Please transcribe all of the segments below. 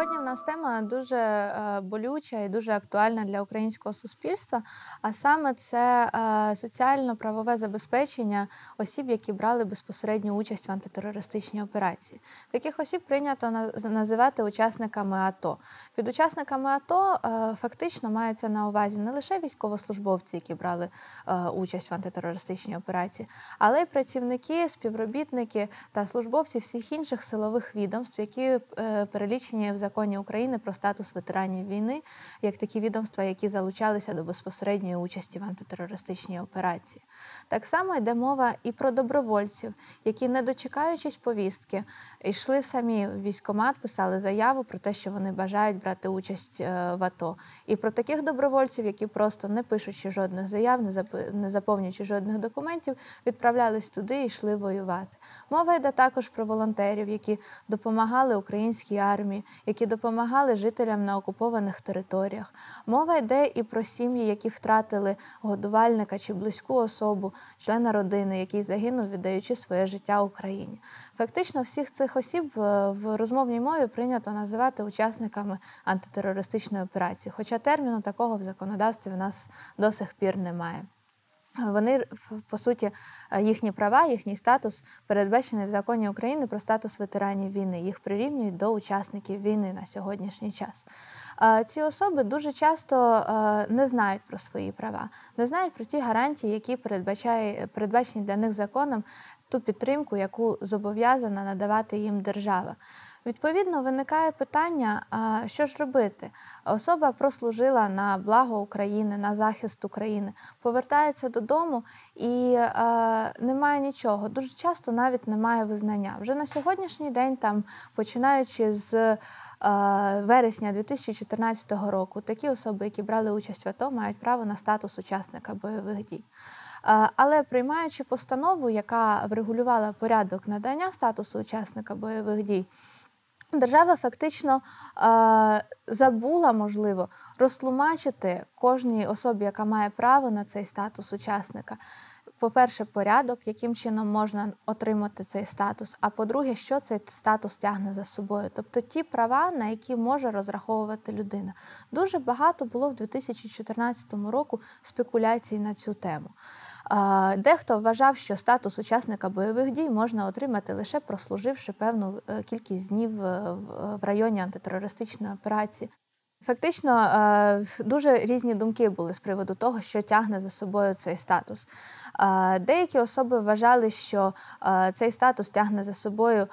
Сьогодні в нас тема дуже е, болюча і дуже актуальна для українського суспільства, а саме це е, соціально-правове забезпечення осіб, які брали безпосередню участь в антитерористичній операції. Таких осіб прийнято називати учасниками АТО. Під учасниками АТО е, фактично мається на увазі не лише військовослужбовці, які брали участь в антитерористичній операції, але й працівники, співробітники та службовці всіх інших силових відомств, які перелічені в законі України про статус ветеранів війни, як такі відомства, які залучалися до безпосередньої участі в антитерористичній операції. Так само йде мова і про добровольців, які, не дочекаючись повістки, йшли самі в військкомат, писали заяву про те, що вони бажають брати участь е, в АТО. І про таких добровольців, які просто не пишучи жодних заяв, не заповнюючи жодних документів, відправлялись туди і йшли воювати. Мова йде також про волонтерів, які допомагали українській армії, які допомагали жителям на окупованих територіях. Мова йде і про сім'ї, які втратили годувальника чи близьку особу, члена родини, який загинув, віддаючи своє життя Україні. Фактично, всіх цих осіб в розмовній мові прийнято називати учасниками антитерористичної операції, хоча терміну такого в законодавстві в нас до сих пір немає. Вони по суті їхні права, їхній статус передбачений в законі України про статус ветеранів війни. Їх прирівнюють до учасників війни на сьогоднішній час. Ці особи дуже часто не знають про свої права, не знають про ті гарантії, які передбачає передбачені для них законом ту підтримку, яку зобов'язана надавати їм держава. Відповідно, виникає питання, що ж робити. Особа прослужила на благо України, на захист України, повертається додому і немає нічого. Дуже часто навіть немає визнання. Вже на сьогоднішній день, там, починаючи з вересня 2014 року, такі особи, які брали участь в АТО, мають право на статус учасника бойових дій. Але приймаючи постанову, яка врегулювала порядок надання статусу учасника бойових дій, держава фактично забула, можливо, розтлумачити кожній особі, яка має право на цей статус учасника. По-перше, порядок, яким чином можна отримати цей статус. А по-друге, що цей статус тягне за собою, тобто ті права, на які може розраховувати людина. Дуже багато було в 2014 року спекуляцій на цю тему. Дехто вважав, що статус учасника бойових дій можна отримати лише прослуживши певну е, кількість днів е, в районі антитерористичної операції. Фактично е, дуже різні думки були з приводу того, що тягне за собою цей статус. Деякі особи вважали, що цей статус тягне за собою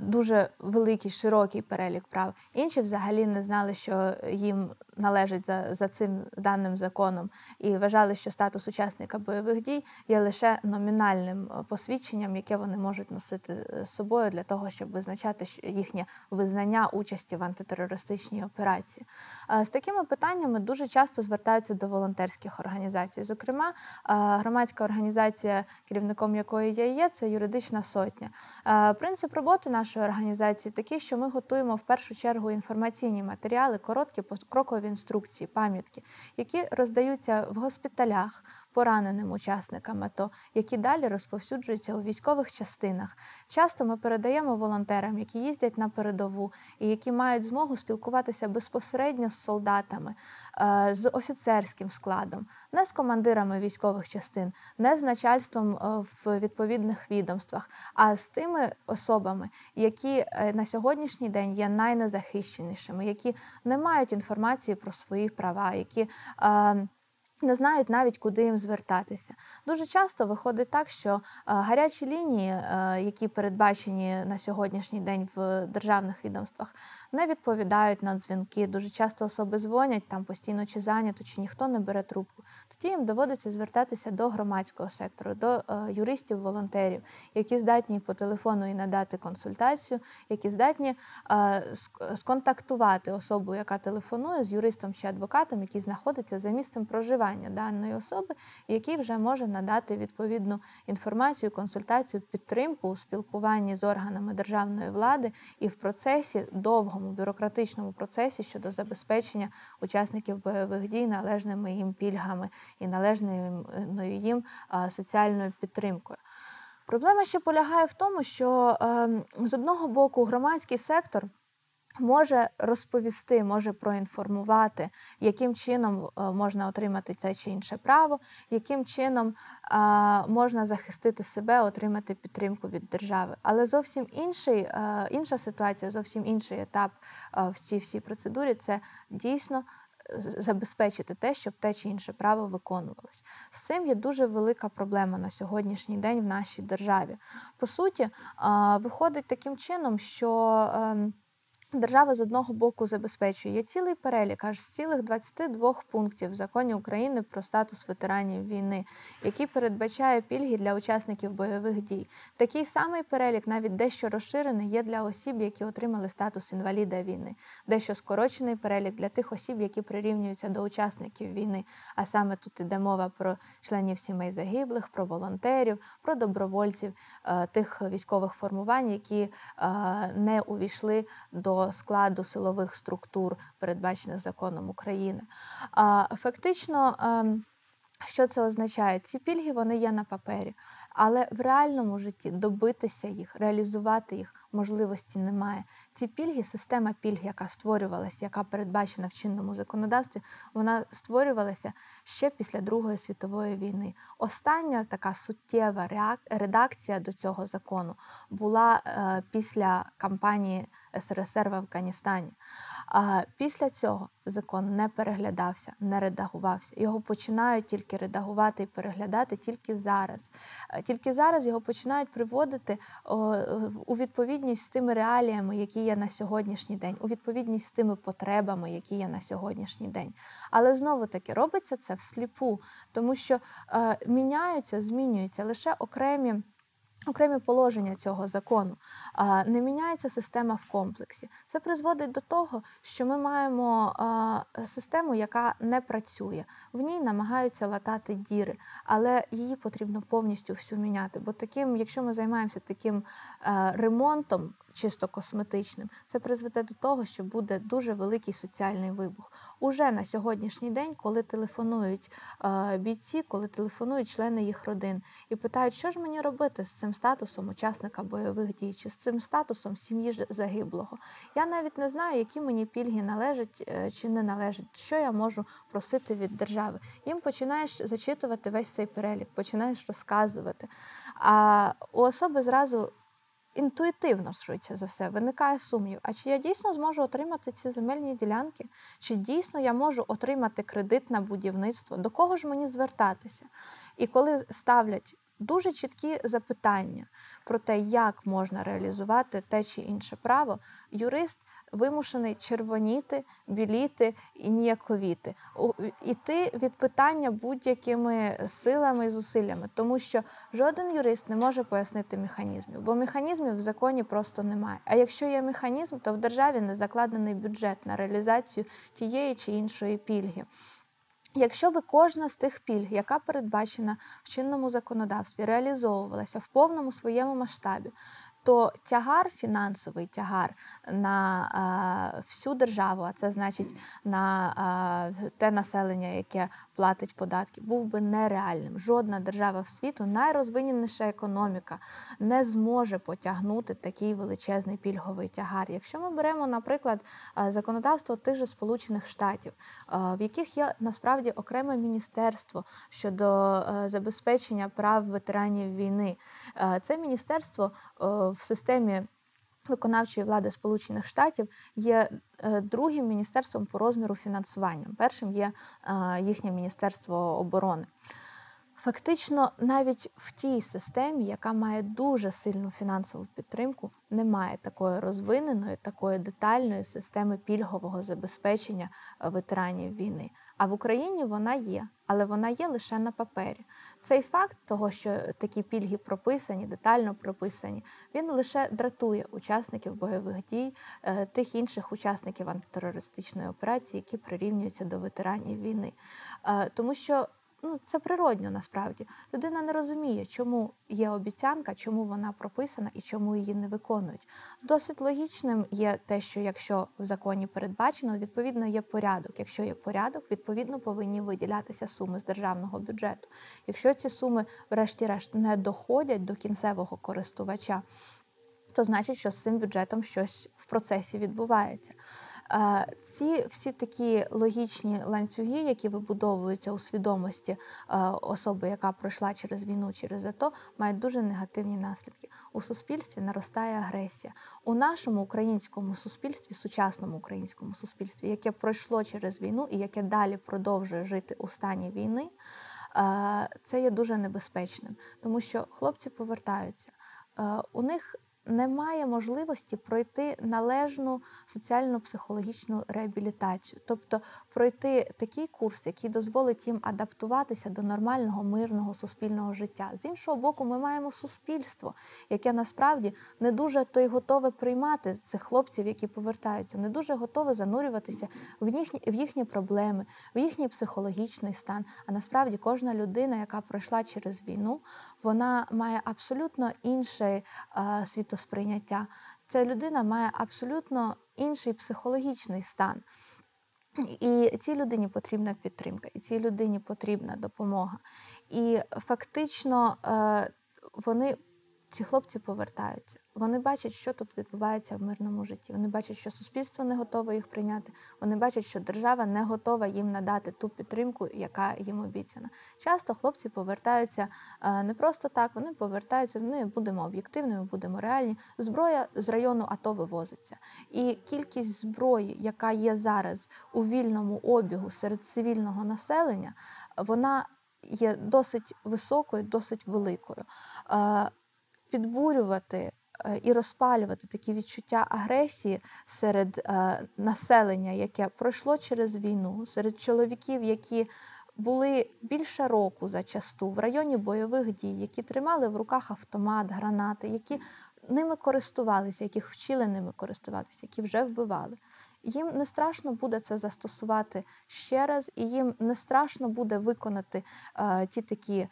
дуже великий широкий перелік прав. Інші взагалі не знали, що їм належить за за цим даним законом, і вважали, що статус учасника бойових дій є лише номінальним посвідченням, яке вони можуть носити з собою для того, щоб визначати їхнє визнання участі в антитерористичній операції. З такими питаннями дуже часто звертаються до волонтерських організацій. Зокрема, громадська організація, керівником якої я є, це юридична сотня. Принцип роботи нашої організації такий, що ми готуємо в першу чергу інформаційні матеріали, короткі покрокові інструкції, пам'ятки, які роздаються в госпіталях пораненим учасникам АТО, які далі розповсюджуються у військових частинах. Часто ми передаємо волонтерам, які їздять на передову і які мають змогу спілкуватися безпосередньо з солдатами, е, з офіцерським складом, не з командирами військових частин, не з начальством е, в відповідних відомствах, а з тими особами, які е, на сьогоднішній день є найнезахищенішими, які не мають інформації про свої права, які не знають навіть, куди їм звертатися. Дуже часто виходить так, що е, гарячі лінії, е, які передбачені на сьогоднішній день в державних відомствах, не відповідають на дзвінки. Дуже часто особи дзвонять там постійно чи зайнято, чи ніхто не бере трубку. Тоді їм доводиться звертатися до громадського сектору, до е, юристів, волонтерів, які здатні по телефону і надати консультацію, які здатні сконтактувати особу, яка телефонує з юристом чи адвокатом, який знаходиться за місцем проживання спілкування даної особи, який вже може надати відповідну інформацію, консультацію, підтримку у спілкуванні з органами державної влади і в процесі, довгому бюрократичному процесі щодо забезпечення учасників бойових дій належними їм пільгами і належною їм соціальною підтримкою. Проблема ще полягає в тому, що ем, з одного боку громадський сектор може розповісти, може проінформувати, яким чином е, можна отримати те чи інше право, яким чином можна захистити себе, отримати підтримку від держави. Але зовсім інший, е, інша ситуація, зовсім інший етап е, в цій всій процедурі це дійсно. Забезпечити те, щоб те чи інше право виконувалось. З цим є дуже велика проблема на сьогоднішній день в нашій державі. По суті, виходить таким чином, що ем, Держава з одного боку забезпечує Є цілий перелік, аж з цілих 22 пунктів в законі України про статус ветеранів війни, який передбачає пільги для учасників бойових дій. Такий самий перелік, навіть дещо розширений, є для осіб, які отримали статус інваліда війни, дещо скорочений перелік для тих осіб, які прирівнюються до учасників війни. А саме тут іде мова про членів сімей загиблих, про волонтерів, про добровольців е, тих військових формувань, які е, не увійшли до складу силових структур, передбачених законом України. Фактично, ем, що це означає? Ці пільги вони є на папері. Але в реальному житті добитися їх, реалізувати їх можливості немає. Ці пільги, система пільг, яка створювалася, яка передбачена в чинному законодавстві, вона створювалася ще після Другої світової війни. Остання така суттєва редакція до цього закону була е, після кампанії СРСР в Афганістані. А після цього закон не переглядався, не редагувався. Його починають тільки редагувати і переглядати тільки зараз. Тільки зараз його починають приводити у відповідність з тими реаліями, які є на сьогоднішній день, у відповідність з тими потребами, які є на сьогоднішній день. Але знову таки робиться це всліпу, тому що е, міняються, змінюються лише окремі окремі положення цього закону. Не міняється система в комплексі. Це призводить до того, що ми маємо систему, яка не працює. В ній намагаються латати діри, але її потрібно повністю всю міняти. Бо таким, якщо ми займаємося таким ремонтом чисто косметичним, це призведе до того, що буде дуже великий соціальний вибух. Уже на сьогоднішній день, коли телефонують е, бійці, коли телефонують члени їх родин і питають, що ж мені робити з цим статусом учасника бойових дій, чи з цим статусом сім'ї загиблого. Я навіть не знаю, які мені пільги належать е, чи не належать, що я можу просити від держави. Їм починаєш зачитувати весь цей перелік, починаєш розказувати. А у особи зразу інтуїтивно, швидше за все, виникає сумнів, а чи я дійсно зможу отримати ці земельні ділянки? Чи дійсно я можу отримати кредит на будівництво? До кого ж мені звертатися? І коли ставлять дуже чіткі запитання про те, як можна реалізувати те чи інше право, юрист вимушений червоніти, біліти і ніяковіти, іти від питання будь-якими силами і зусиллями, тому що жоден юрист не може пояснити механізмів, бо механізмів в законі просто немає. А якщо є механізм, то в державі не закладений бюджет на реалізацію тієї чи іншої пільги. Якщо би кожна з тих пільг, яка передбачена в чинному законодавстві, реалізовувалася в повному своєму масштабі, то тягар, фінансовий тягар на а, всю державу, а це значить на а, те населення, яке платить податки, був би нереальним. Жодна держава в світу, найрозвиненіша економіка, не зможе потягнути такий величезний пільговий тягар. Якщо ми беремо, наприклад, законодавство тих же Сполучених Штатів, в яких є насправді окреме міністерство щодо забезпечення прав ветеранів війни, це міністерство в системі. Виконавчої влади Сполучених Штатів є е, другим міністерством по розміру фінансування. Першим є е, їхнє Міністерство оборони. Фактично, навіть в тій системі, яка має дуже сильну фінансову підтримку, немає такої розвиненої, такої детальної системи пільгового забезпечення е, ветеранів війни. А в Україні вона є, але вона є лише на папері. Цей факт того, що такі пільги прописані, детально прописані, він лише дратує учасників бойових дій, е, тих інших учасників антитерористичної операції, які прирівнюються до ветеранів війни. Е, тому що ну, це природньо насправді. Людина не розуміє, чому є обіцянка, чому вона прописана і чому її не виконують. Досить логічним є те, що якщо в законі передбачено, відповідно є порядок. Якщо є порядок, відповідно повинні виділятися суми з державного бюджету. Якщо ці суми, врешті-решт, не доходять до кінцевого користувача то значить, що з цим бюджетом щось в процесі відбувається. Ці всі такі логічні ланцюги, які вибудовуються у свідомості особи, яка пройшла через війну, через АТО, мають дуже негативні наслідки. У суспільстві наростає агресія. У нашому українському суспільстві, сучасному українському суспільстві, яке пройшло через війну і яке далі продовжує жити у стані війни, це є дуже небезпечним, тому що хлопці повертаються. У них немає можливості пройти належну соціально-психологічну реабілітацію, тобто пройти такий курс, який дозволить їм адаптуватися до нормального мирного суспільного життя. З іншого боку, ми маємо суспільство, яке насправді не дуже то й готове приймати цих хлопців, які повертаються, не дуже готове занурюватися в їхні, в їхні проблеми, в їхній психологічний стан. А насправді кожна людина, яка пройшла через війну, вона має абсолютно інший е, сприйняття, ця людина має абсолютно інший психологічний стан. І цій людині потрібна підтримка, і цій людині потрібна допомога. І фактично е, вони ці хлопці повертаються. Вони бачать, що тут відбувається в мирному житті. Вони бачать, що суспільство не готове їх прийняти. Вони бачать, що держава не готова їм надати ту підтримку, яка їм обіцяна. Часто хлопці повертаються е, не просто так, вони повертаються. Ми будемо об'єктивними, будемо реальні. Зброя з району АТО вивозиться. І кількість зброї, яка є зараз у вільному обігу серед цивільного населення, вона є досить високою, досить великою. Підбурювати е, і розпалювати такі відчуття агресії серед е, населення, яке пройшло через війну, серед чоловіків, які були більше року зачасту в районі бойових дій, які тримали в руках автомат, гранати, які ними користувалися, яких вчили ними користуватися, які вже вбивали. Їм не страшно буде це застосувати ще раз, і їм не страшно буде виконати е, ті такі е,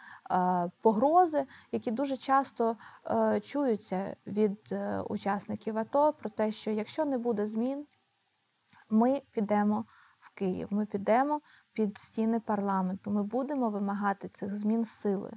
погрози, які дуже часто е, чуються від е, учасників АТО про те, що якщо не буде змін, ми підемо в Київ, ми підемо під стіни парламенту, ми будемо вимагати цих змін силою.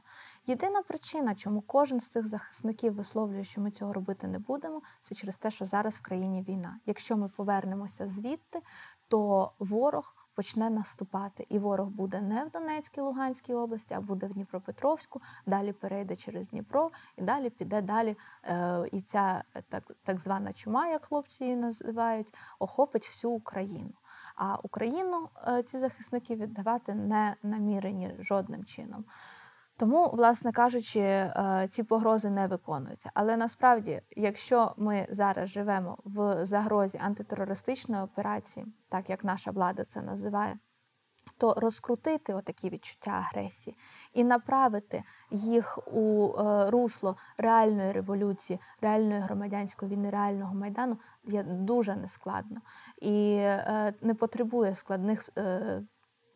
Єдина причина, чому кожен з цих захисників висловлює, що ми цього робити не будемо, це через те, що зараз в країні війна. Якщо ми повернемося звідти, то ворог почне наступати, і ворог буде не в Донецькій, Луганській області, а буде в Дніпропетровську. Далі перейде через Дніпро, і далі піде далі. Е, і ця так, так звана чума, як хлопці її називають, охопить всю Україну. А Україну е, ці захисники віддавати не намірені жодним чином. Тому, власне кажучи, е, ці погрози не виконуються. Але насправді, якщо ми зараз живемо в загрозі антитерористичної операції, так як наша влада це називає, то розкрутити отакі відчуття агресії і направити їх у е, русло реальної революції, реальної громадянської війни, реального майдану є дуже нескладно. І е, не потребує складних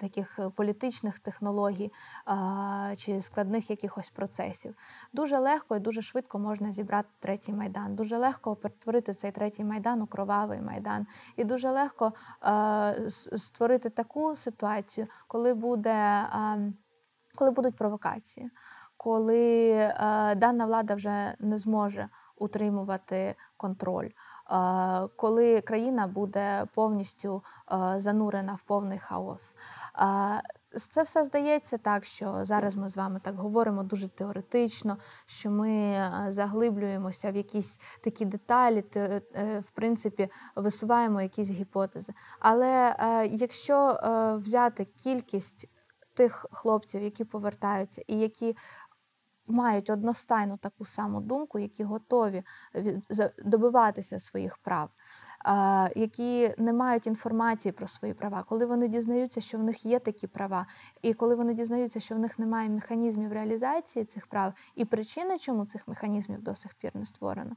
таких е, політичних технологій чи складних якихось процесів. Дуже легко і дуже швидко можна зібрати третій майдан. Дуже легко перетворити цей третій майдан у кровавий майдан. І дуже легко а, створити таку ситуацію, коли буде, а, коли будуть провокації, коли дана влада вже не зможе утримувати контроль коли країна буде повністю занурена в повний хаос. Це все здається так, що зараз ми з вами так говоримо дуже теоретично, що ми заглиблюємося в якісь такі деталі, е, в принципі, висуваємо якісь гіпотези. Але е, якщо е, взяти кількість тих хлопців, які повертаються, і які мають одностайну таку саму думку, які готові добиватися своїх прав, які не мають інформації про свої права, коли вони дізнаються, що в них є такі права, і коли вони дізнаються, що в них немає механізмів реалізації цих прав і причини, чому цих механізмів до сих пір не створено.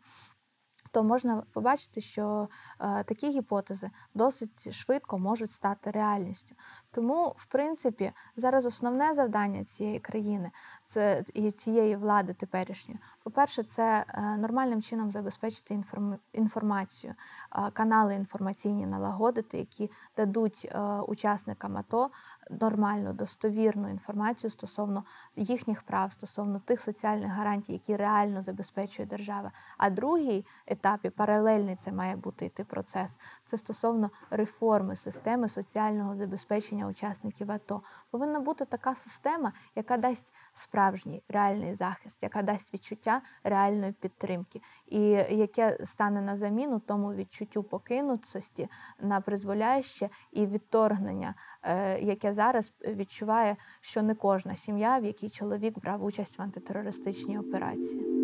Тобто можна побачити, що е, такі гіпотези досить швидко можуть стати реальністю. Тому, в принципі, зараз основне завдання цієї країни це і цієї влади теперішньої. По-перше, це е, нормальним чином забезпечити інформ- інформацію, е, канали інформаційні налагодити, які дадуть учасникам АТО нормальну, достовірну інформацію стосовно їхніх прав, стосовно тих соціальних гарантій, які реально забезпечує держава. А другий етап, і паралельний це має бути йти процес. Це стосовно реформи системи соціального забезпечення учасників АТО. Повинна бути така система, яка дасть справжній реальний захист, яка дасть відчуття реальної підтримки, і яке стане на заміну тому відчуттю покинутості на призволяще і відторгнення, е, яке зараз відчуває, що не кожна сім'я, в якій чоловік брав участь в антитерористичній операції.